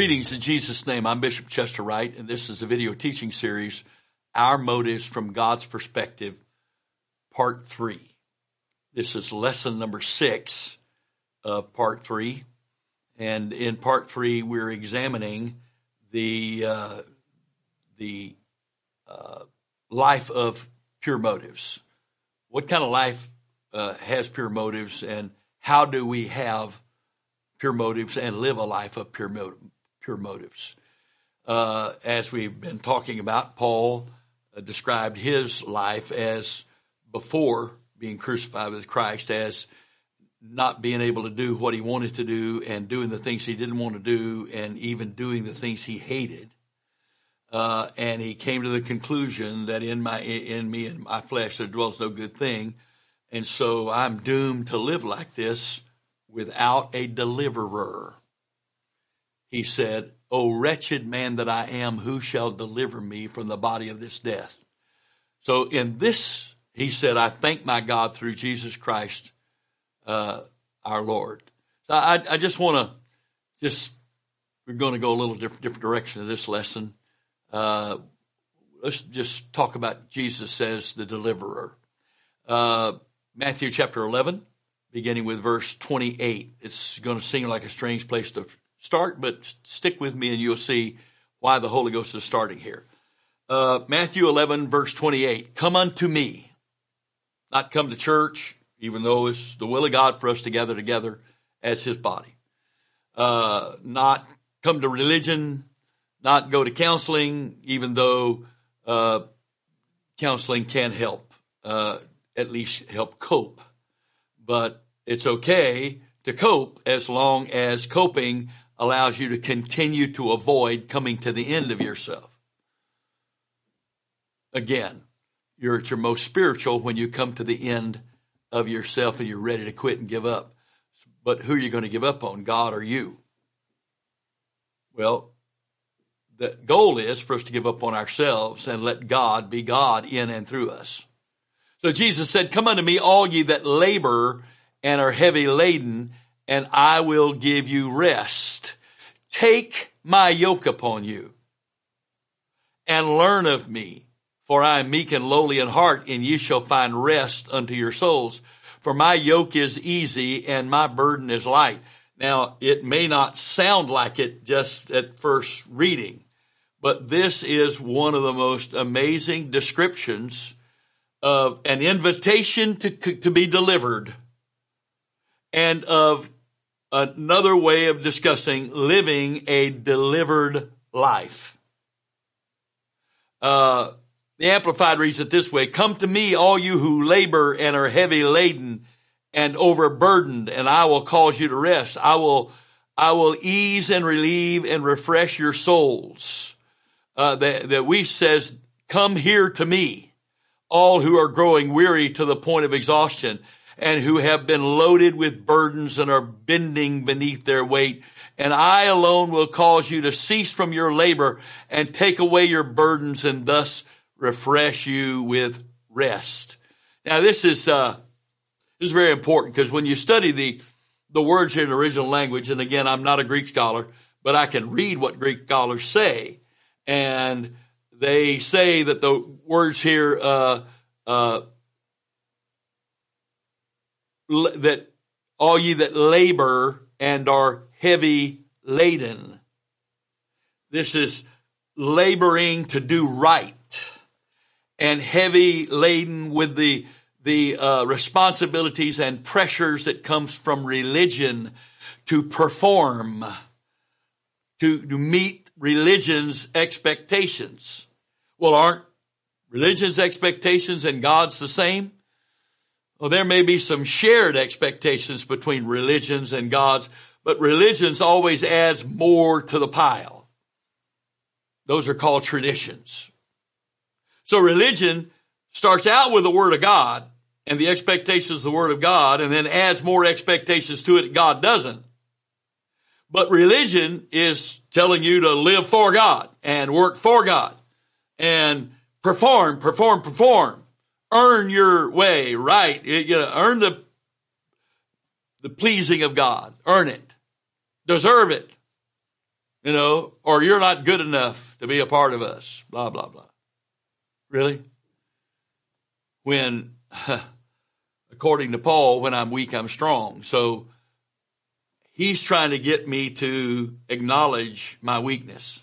Greetings in Jesus' name. I'm Bishop Chester Wright, and this is a video teaching series, Our Motives from God's Perspective, Part 3. This is lesson number six of Part 3. And in Part 3, we're examining the, uh, the uh, life of pure motives. What kind of life uh, has pure motives, and how do we have pure motives and live a life of pure, pure motives. Uh, as we've been talking about, Paul uh, described his life as before being crucified with Christ as not being able to do what he wanted to do and doing the things he didn't want to do and even doing the things he hated. Uh, and he came to the conclusion that in my in me and my flesh there dwells no good thing, and so I'm doomed to live like this without a deliverer. He said, O wretched man that I am, who shall deliver me from the body of this death? So in this, he said, I thank my God through Jesus Christ, uh, our Lord. So I, I just want to just, we're going to go a little different, different direction of this lesson. Uh, let's just talk about Jesus as the deliverer. Uh, Matthew chapter 11, beginning with verse 28. It's going to seem like a strange place to start, but stick with me and you'll see why the Holy Ghost is starting here. Uh, Matthew 11, verse 28. Come unto me. Not come to church, even though it's the will of God for us to gather together as his body. Uh, not come to religion, not go to counseling, even though uh, counseling can help, uh, at least help cope but it's okay to cope as long as coping allows you to continue to avoid coming to the end of yourself. Again, you're at your most spiritual when you come to the end of yourself and you're ready to quit and give up. But who are you going to give up on, God or you? Well, the goal is for us to give up on ourselves and let God be God in and through us. So Jesus said, Come unto me, all ye that labor and are heavy laden, and I will give you rest. Take my yoke upon you and learn of me, for I am meek and lowly in heart, and ye shall find rest unto your souls. For my yoke is easy and my burden is light. Now, it may not sound like it just at first reading, but this is one of the most amazing descriptions of an invitation to, to be delivered and of another way of discussing living a delivered life. Uh, the Amplified reads it this way Come to me, all you who labor and are heavy laden and overburdened, and I will cause you to rest. I will, I will ease and relieve and refresh your souls. Uh, that, that Wuest says, Come here to me all who are growing weary to the point of exhaustion and who have been loaded with burdens and are bending beneath their weight. And I alone will cause you to cease from your labor and take away your burdens and thus refresh you with rest. Now this is, uh, this is very important because when you study the, the words in the original language, and again, I'm not a Greek scholar, but I can read what Greek scholars say. And they say that the words here, uh, uh, that all ye that labor and are heavy laden. This is laboring to do right and heavy laden with the the uh, responsibilities and pressures that comes from religion to perform to, to meet religion's expectations well, aren't religion's expectations and God's the same? Well, there may be some shared expectations between religions and God's, but religions always adds more to the pile. Those are called traditions. So religion starts out with the Word of God and the expectations of the Word of God and then adds more expectations to it God doesn't. But religion is telling you to live for God and work for God and perform, perform, perform. Earn your way right. You know, earn the, the pleasing of God. Earn it. Deserve it. you know, or you're not good enough to be a part of us, blah, blah, blah. Really? When, according to Paul, when I'm weak, I'm strong. So he's trying to get me to acknowledge my weakness.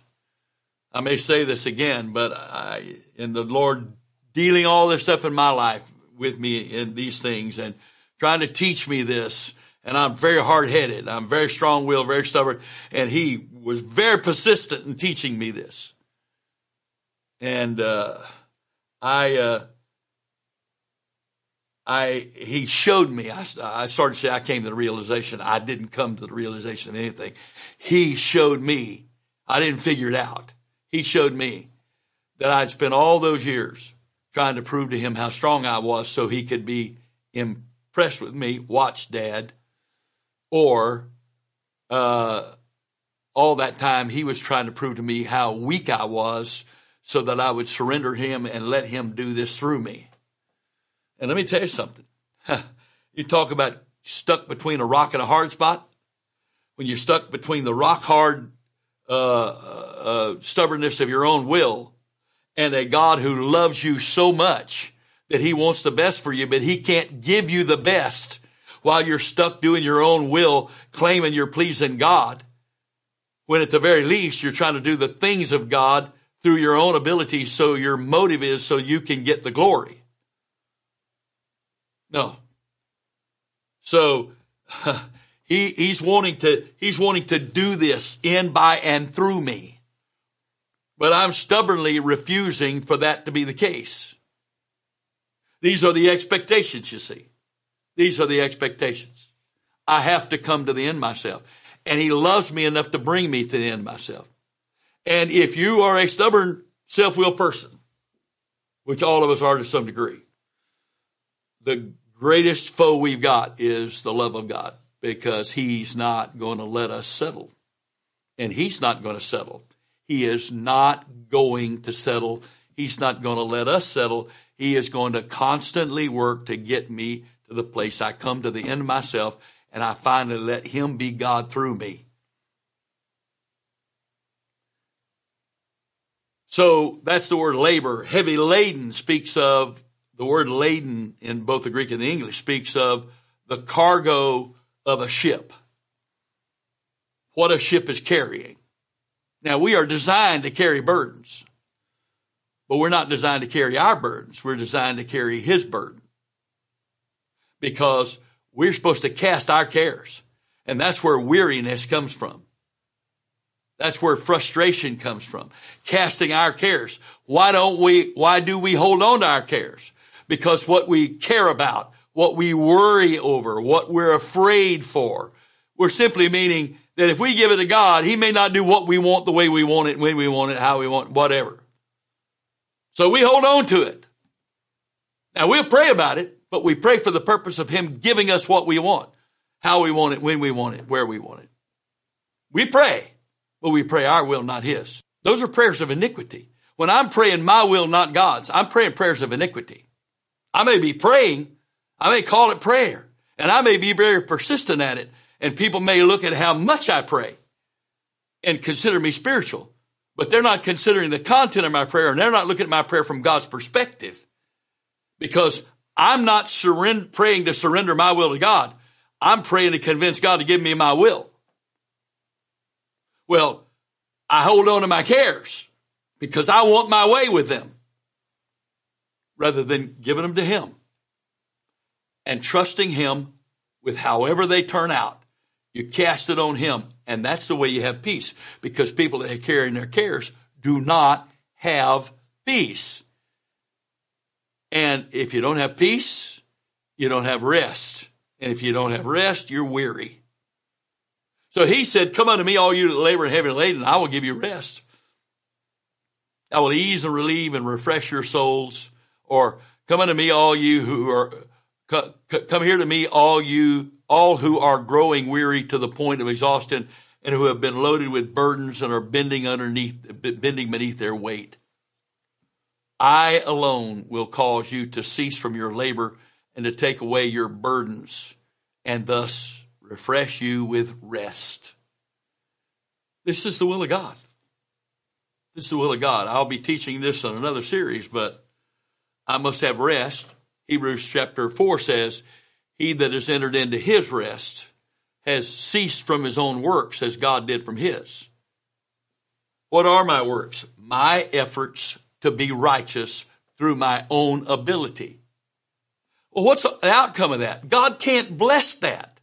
I may say this again, but I, in the Lord dealing all this stuff in my life with me in these things and trying to teach me this, and I'm very hard headed. I'm very strong willed, very stubborn. And he was very persistent in teaching me this. And, uh, I, uh, I, he showed me, I, I started to say I came to the realization. I didn't come to the realization of anything. He showed me. I didn't figure it out. He showed me that I'd spent all those years trying to prove to him how strong I was so he could be impressed with me. Watch dad or uh, all that time he was trying to prove to me how weak I was so that I would surrender him and let him do this through me. And let me tell you something. you talk about stuck between a rock and a hard spot. When you're stuck between the rock hard uh, uh, stubbornness of your own will and a God who loves you so much that he wants the best for you, but he can't give you the best while you're stuck doing your own will, claiming you're pleasing God, when at the very least you're trying to do the things of God through your own ability so your motive is so you can get the glory. No. So he, he's wanting to he's wanting to do this in by and through me. But I'm stubbornly refusing for that to be the case. These are the expectations, you see. These are the expectations. I have to come to the end myself. And he loves me enough to bring me to the end myself. And if you are a stubborn, self-willed person, which all of us are to some degree, the greatest foe we've got is the love of God because he's not going to let us settle. And he's not going to settle. He is not going to settle. He's not going to let us settle. He is going to constantly work to get me to the place I come to the end of myself and I finally let Him be God through me. So that's the word labor. Heavy laden speaks of the word laden in both the Greek and the English speaks of the cargo of a ship. What a ship is carrying. Now we are designed to carry burdens, but we're not designed to carry our burdens. We're designed to carry His burden because we're supposed to cast our cares. And that's where weariness comes from. That's where frustration comes from. Casting our cares. Why don't we, why do we hold on to our cares? Because what we care about, what we worry over, what we're afraid for, we're simply meaning that if we give it to God, He may not do what we want the way we want it, when we want it, how we want it, whatever. So we hold on to it. Now we'll pray about it but we pray for the purpose of Him giving us what we want, how we want it, when we want it, where we want it. We pray, but we pray our will, not His. Those are prayers of iniquity. When I'm praying my will, not God's, I'm praying prayers of iniquity. I may be praying, I may call it prayer, and I may be very persistent at it, and people may look at how much I pray and consider me spiritual, but they're not considering the content of my prayer, and they're not looking at my prayer from God's perspective because I'm not surrender, praying to surrender my will to God. I'm praying to convince God to give me my will. Well, I hold on to my cares because I want my way with them rather than giving them to Him and trusting Him with however they turn out. You cast it on Him, and that's the way you have peace because people that are carrying their cares do not have peace. And if you don't have peace, you don't have rest. And if you don't have rest, you're weary. So he said, Come unto me, all you that labor and heavy laden, I will give you rest. I will ease and relieve and refresh your souls. Or come unto me, all you who are, come here to me, all you, all who are growing weary to the point of exhaustion and who have been loaded with burdens and are bending underneath, bending beneath their weight. I alone will cause you to cease from your labor and to take away your burdens and thus refresh you with rest. This is the will of God. This is the will of God. I'll be teaching this on another series, but I must have rest. Hebrews chapter 4 says, He that has entered into his rest has ceased from his own works as God did from his. What are my works? My efforts to be righteous through my own ability. Well, what's the outcome of that? God can't bless that.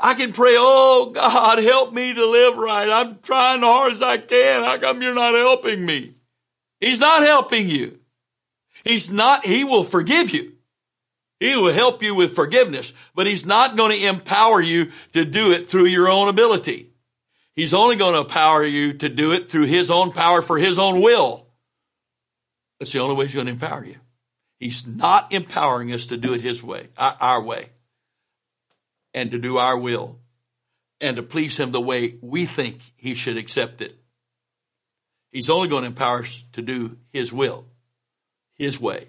I can pray, oh God, help me to live right. I'm trying as hard as I can. How come you're not helping me? He's not helping you. He's not, He will forgive you. He will help you with forgiveness, but He's not going to empower you to do it through your own ability. He's only going to empower you to do it through His own power for His own will. That's the only way He's going to empower you. He's not empowering us to do it His way, our way, and to do our will, and to please Him the way we think He should accept it. He's only going to empower us to do His will, His way.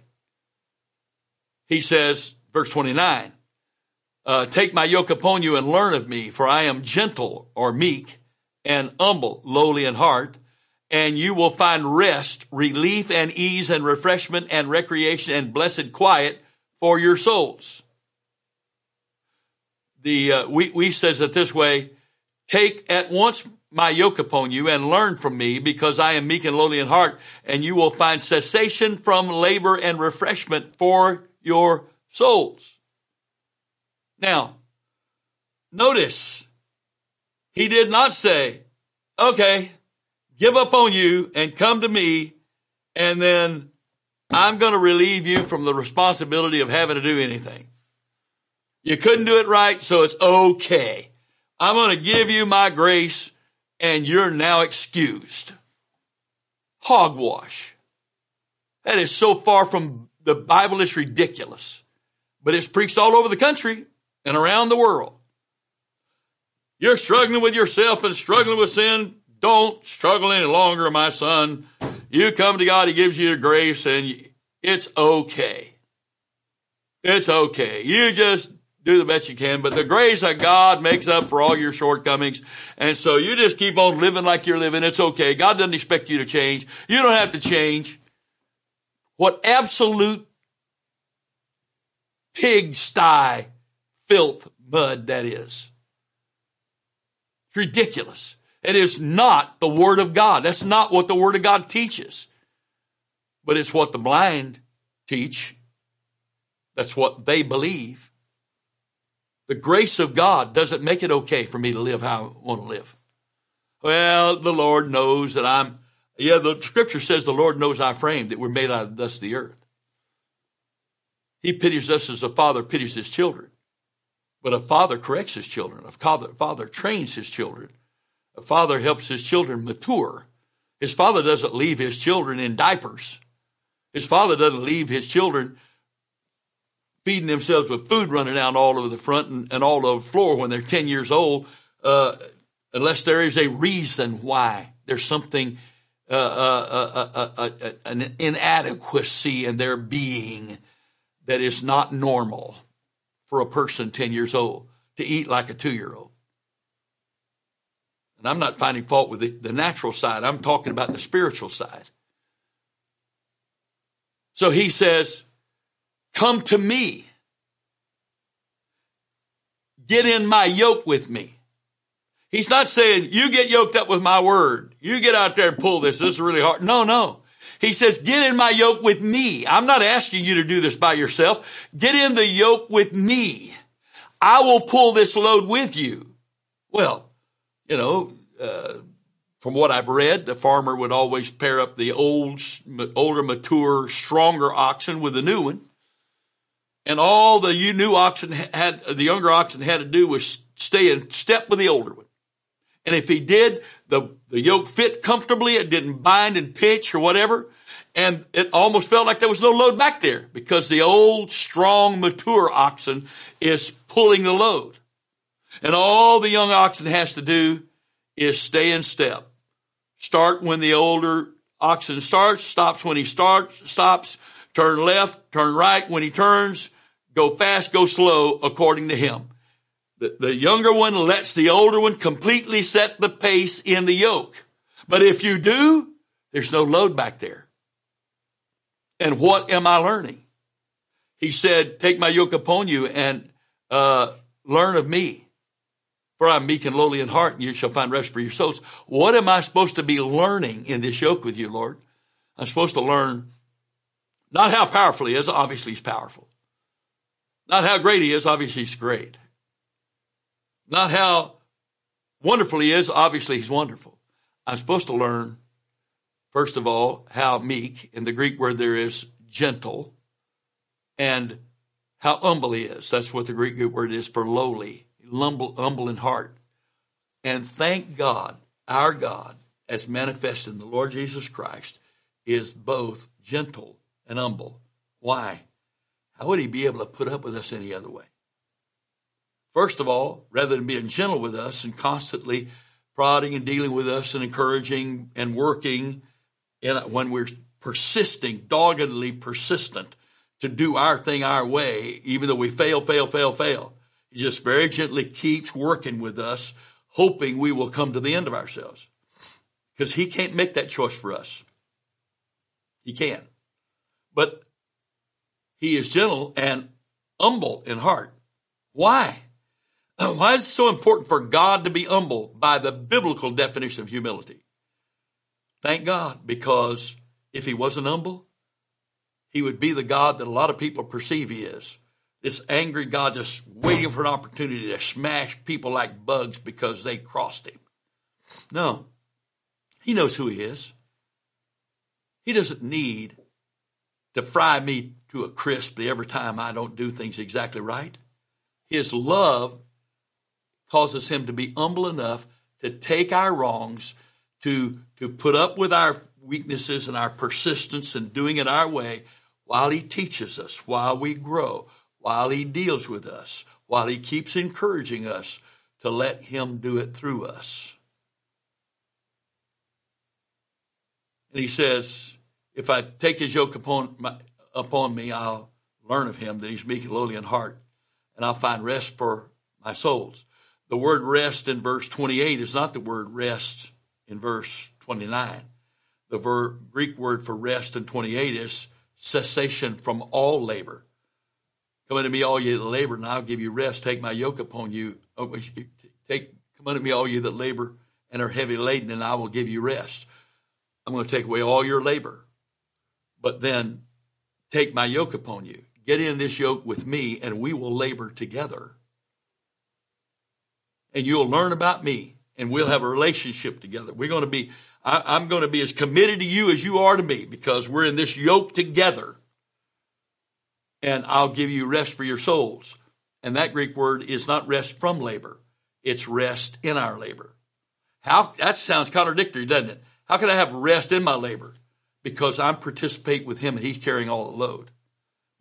He says, verse 29, uh, Take my yoke upon you and learn of me, for I am gentle or meek and humble, lowly in heart, and you will find rest, relief and ease and refreshment and recreation and blessed quiet for your souls. The, uh, we, Wuest says it this way, take at once my yoke upon you and learn from me because I am meek and lowly in heart and you will find cessation from labor and refreshment for your souls. Now, notice, he did not say, okay, give up on you and come to me, and then I'm going to relieve you from the responsibility of having to do anything. You couldn't do it right, so it's okay. I'm going to give you my grace, and you're now excused. Hogwash. That is so far from the Bible is ridiculous, but it's preached all over the country and around the world. You're struggling with yourself and struggling with sin. Don't struggle any longer, my son. You come to God, He gives you grace, and it's okay. It's okay. You just do the best you can, but the grace of God makes up for all your shortcomings. And so you just keep on living like you're living. It's okay. God doesn't expect you to change. You don't have to change. What absolute pigsty filth mud that is. It's ridiculous. It is not the Word of God. That's not what the Word of God teaches. But it's what the blind teach. That's what they believe. The grace of God doesn't make it okay for me to live how I want to live. Well, the Lord knows that I'm yeah, the scripture says the Lord knows our frame, that we're made out of dust of the earth. He pities us as a father pities his children. But a father corrects his children. A father, father trains his children. A father helps his children mature. His father doesn't leave his children in diapers. His father doesn't leave his children feeding themselves with food running out all over the front and, and all over the floor when they're 10 years old, uh, unless there is a reason why. There's something uh uh, uh, uh, uh, an inadequacy in their being that is not normal for a person 10 years old to eat like a two year old. And I'm not finding fault with the, the natural side, I'm talking about the spiritual side. So he says, Come to me. Get in my yoke with me. He's not saying, you get yoked up with my word. You get out there and pull this. This is really hard. No, no. He says, get in my yoke with me. I'm not asking you to do this by yourself. Get in the yoke with me. I will pull this load with you. Well, you know, uh, from what I've read, the farmer would always pair up the old, older, mature, stronger oxen with the new one. And all the new oxen had, the younger oxen had to do was stay in step with the older one. And if he did, the, the yoke fit comfortably. It didn't bind and pinch or whatever. And it almost felt like there was no load back there because the old, strong, mature oxen is pulling the load. And all the young oxen has to do is stay in step. Start when the older oxen starts, stops when he starts, stops, turn left, turn right when he turns, go fast, go slow according to him. The, the younger one lets the older one completely set the pace in the yoke. But if you do, there's no load back there. And what am I learning? He said, take my yoke upon you and, uh, learn of me. For I'm meek and lowly in heart and you shall find rest for your souls. What am I supposed to be learning in this yoke with you, Lord? I'm supposed to learn not how powerful he is. Obviously he's powerful. Not how great he is. Obviously he's great. Not how wonderful he is. Obviously he's wonderful. I'm supposed to learn, first of all, how meek. In the Greek word there is gentle and how humble he is. That's what the Greek word is for lowly, humble, humble in heart. And thank God, our God, as manifested in the Lord Jesus Christ, is both gentle and humble. Why? How would he be able to put up with us any other way? First of all, rather than being gentle with us and constantly prodding and dealing with us and encouraging and working in, when we're persisting, doggedly persistent to do our thing our way, even though we fail, fail, fail, fail. He just very gently keeps working with us, hoping we will come to the end of ourselves. Because he can't make that choice for us. He can. But he is gentle and humble in heart. Why? Why is it so important for God to be humble by the biblical definition of humility? Thank God, because if he wasn't humble, he would be the God that a lot of people perceive he is. This angry God just waiting for an opportunity to smash people like bugs because they crossed him. No, he knows who he is. He doesn't need to fry me to a crisp every time I don't do things exactly right. His love causes him to be humble enough to take our wrongs, to, to put up with our weaknesses and our persistence in doing it our way while he teaches us, while we grow, while he deals with us, while he keeps encouraging us to let him do it through us. And he says, if I take his yoke upon, my, upon me, I'll learn of him that he's meek and lowly in heart, and I'll find rest for my souls. The word rest in verse 28 is not the word rest in verse 29. The ver- Greek word for rest in 28 is cessation from all labor. Come unto me, all ye that labor, and I'll give you rest. Take my yoke upon you. Oh, take, come unto me, all ye that labor and are heavy laden, and I will give you rest. I'm going to take away all your labor, but then take my yoke upon you. Get in this yoke with me, and we will labor together. And you'll learn about me, and we'll have a relationship together. We're going to be, I, am going to be as committed to you as you are to me because we're in this yoke together. And I'll give you rest for your souls. And that Greek word is not rest from labor. It's rest in our labor. How, that sounds contradictory, doesn't it? How can I have rest in my labor? Because I'm participate with him and he's carrying all the load.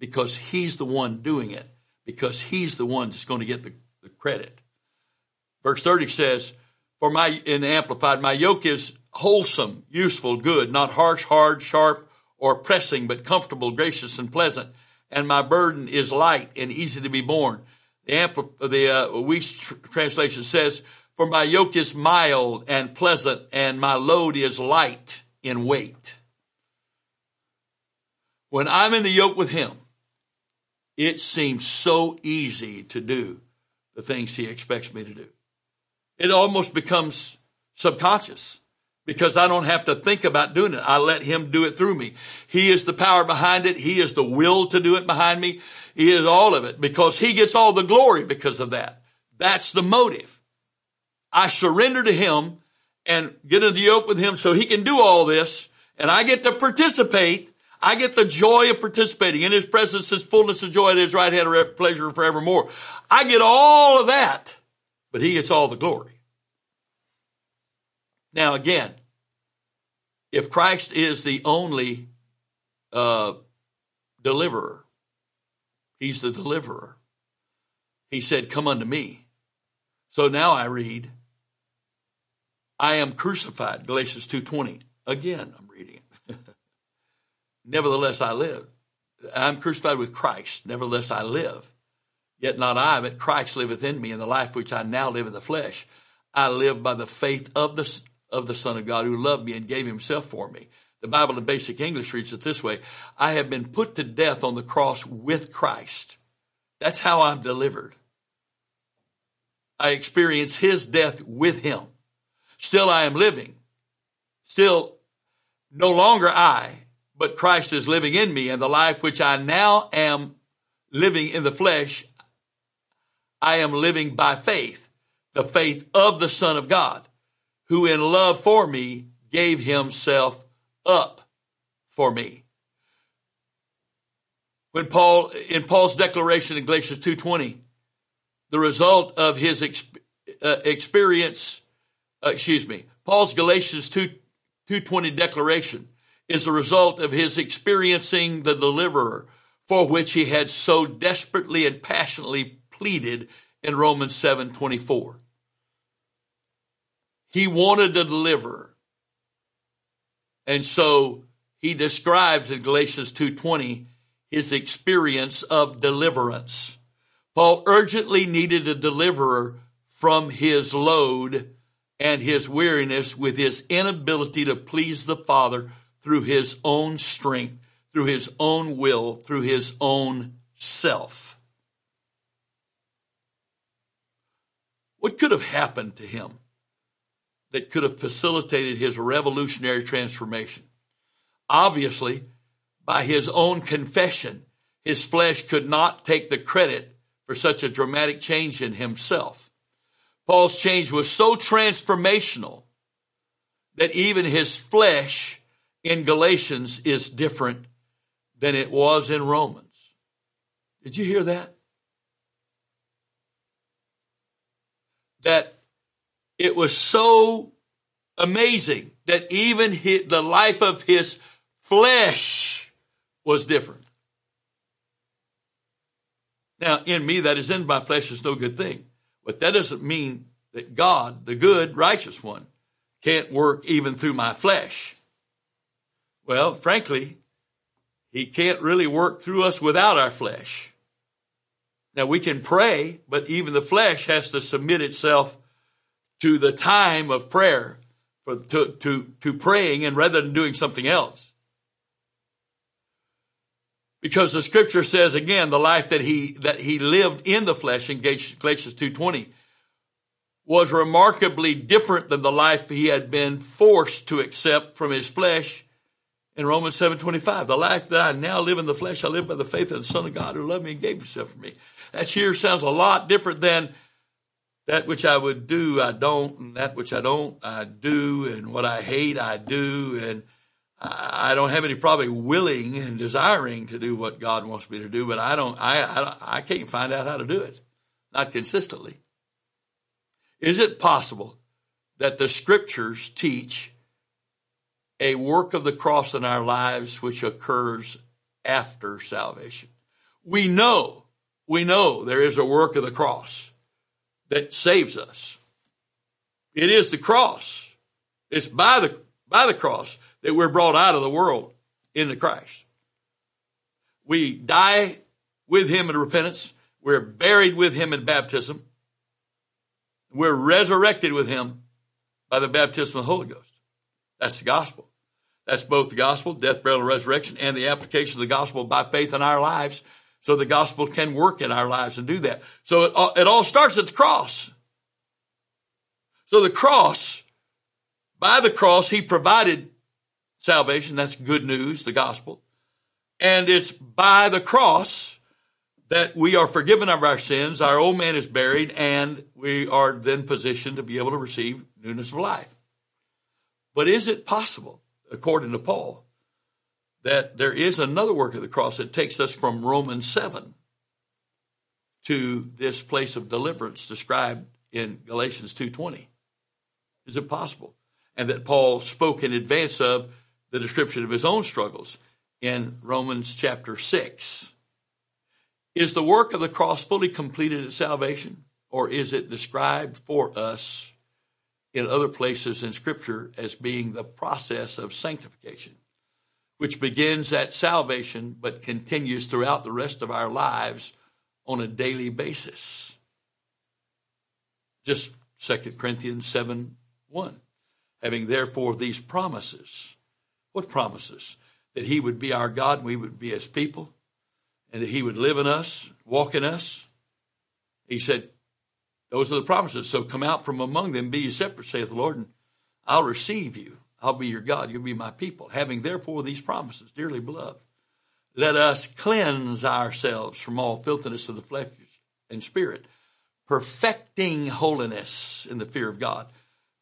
Because he's the one doing it. Because he's the one that's going to get the, the credit. Verse 30 says, For my, in the Amplified, my yoke is wholesome, useful, good, not harsh, hard, sharp, or pressing, but comfortable, gracious, and pleasant. And my burden is light and easy to be borne. The, Ampl- the uh, Wuest translation says, for my yoke is mild and pleasant, and my load is light in weight. When I'm in the yoke with him, it seems so easy to do the things he expects me to do. It almost becomes subconscious because I don't have to think about doing it. I let him do it through me. He is the power behind it. He is the will to do it behind me. He is all of it because he gets all the glory because of that. That's the motive. I surrender to him and get in the yoke with him so he can do all this and I get to participate. I get the joy of participating in his presence, his fullness of joy at his right hand pleasure forevermore. I get all of that, but he gets all the glory. Now again, if Christ is the only uh, deliverer, he's the deliverer. He said, come unto me. So now I read, I am crucified, Galatians 2.20. Again, I'm reading it. Nevertheless, I live. I'm crucified with Christ. Nevertheless, I live. Yet not I, but Christ liveth in me, and the life which I now live in the flesh, I live by the faith of the, of the Son of God who loved me and gave himself for me. The Bible in basic English reads it this way I have been put to death on the cross with Christ. That's how I'm delivered. I experience his death with him. Still I am living. Still no longer I, but Christ is living in me and the life which I now am living in the flesh, I am living by faith, the faith of the Son of God, who in love for me gave himself up for me. When Paul, in Paul's declaration in Galatians 2.20, the result of his uh, experience, uh, excuse me, Paul's Galatians 2, 2.20 declaration is the result of his experiencing the deliverer for which he had so desperately and passionately pleaded in Romans 7:24. He wanted a deliverer. And so he describes in Galatians 2:20 his experience of deliverance. Paul urgently needed a deliverer from his load and his weariness with his inability to please the Father through his own strength, through his own will, through his own self. What could have happened to him that could have facilitated his revolutionary transformation? Obviously, by his own confession, his flesh could not take the credit for such a dramatic change in himself. Paul's change was so transformational that even his flesh in Galatians is different than it was in Romans. Did you hear that? That it was so amazing that even his, the life of his flesh was different. Now, in me that is in my flesh is no good thing. But that doesn't mean that God, the good, righteous one, can't work even through my flesh. Well, frankly, he can't really work through us without our flesh. Now we can pray, but even the flesh has to submit itself to the time of prayer for, to, to, to praying and rather than doing something else. Because the scripture says again, the life that he, that he lived in the flesh in Galatians 2.20 was remarkably different than the life he had been forced to accept from his flesh in Romans 7:25. The life that I now live in the flesh, I live by the faith of the Son of God who loved me and gave himself for me. That here sounds a lot different than that which I would do, I don't, and that which I don't, I do, and what I hate, I do, and I don't have any probably willing and desiring to do what God wants me to do, but I don't, I, I, I can't find out how to do it, not consistently. Is it possible that the scriptures teach a work of the cross in our lives which occurs after salvation. We know, we know there is a work of the cross that saves us. It is the cross. It's by the, by the cross that we're brought out of the world into Christ. We die with him in repentance. We're buried with him in baptism. We're resurrected with him by the baptism of the Holy Ghost. That's the gospel. That's both the gospel, death, burial, and resurrection, and the application of the gospel by faith in our lives so the gospel can work in our lives and do that. So it all, it all starts at the cross. So the cross, by the cross, he provided salvation. That's good news, the gospel. And it's by the cross that we are forgiven of our sins, our old man is buried, and we are then positioned to be able to receive newness of life. But is it possible, according to Paul, that there is another work of the cross that takes us from Romans 7 to this place of deliverance described in Galatians 2:20? Is it possible? And that Paul spoke in advance of the description of his own struggles in Romans chapter 6. Is the work of the cross fully completed at salvation, or is it described for us in other places in Scripture as being the process of sanctification, which begins at salvation but continues throughout the rest of our lives on a daily basis. Just 2 Corinthians 7 1. Having therefore these promises. What promises? That he would be our God and we would be his people, and that he would live in us, walk in us. He said, Those are the promises. So come out from among them, be ye separate, saith the Lord, and I'll receive you. I'll be your God. You'll be my people. Having therefore these promises, dearly beloved, let us cleanse ourselves from all filthiness of the flesh and spirit, perfecting holiness in the fear of God.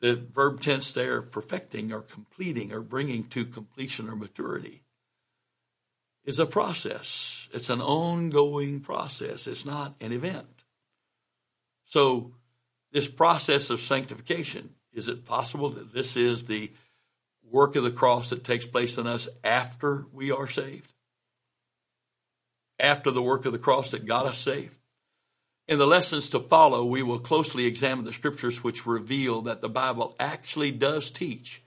The verb tense there, perfecting or completing or bringing to completion or maturity, is a process. It's an ongoing process. It's not an event. So, this process of sanctification, is it possible that this is the work of the cross that takes place in us after we are saved? After the work of the cross that got us saved? In the lessons to follow, we will closely examine the scriptures which reveal that the Bible actually does teach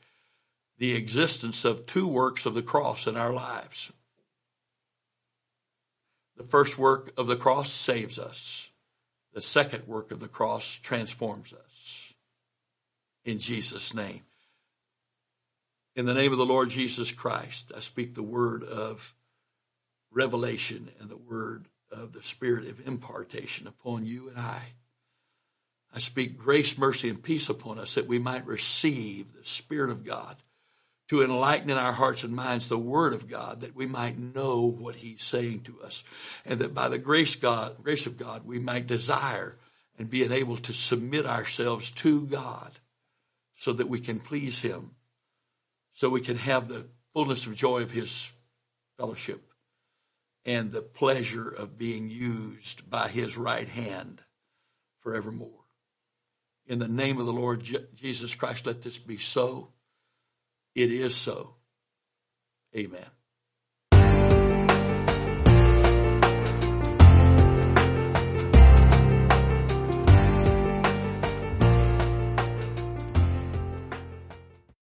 the existence of two works of the cross in our lives. The first work of the cross saves us. The second work of the cross transforms us. In Jesus' name. In the name of the Lord Jesus Christ, I speak the word of revelation and the word of the spirit of impartation upon you and I. I speak grace, mercy, and peace upon us that we might receive the Spirit of God to enlighten in our hearts and minds the Word of God, that we might know what He's saying to us, and that by the grace God, grace of God, we might desire and be able to submit ourselves to God, so that we can please Him, so we can have the fullness of joy of His fellowship and the pleasure of being used by his right hand forevermore. In the name of the Lord Jesus Christ, let this be so. It is so. Amen.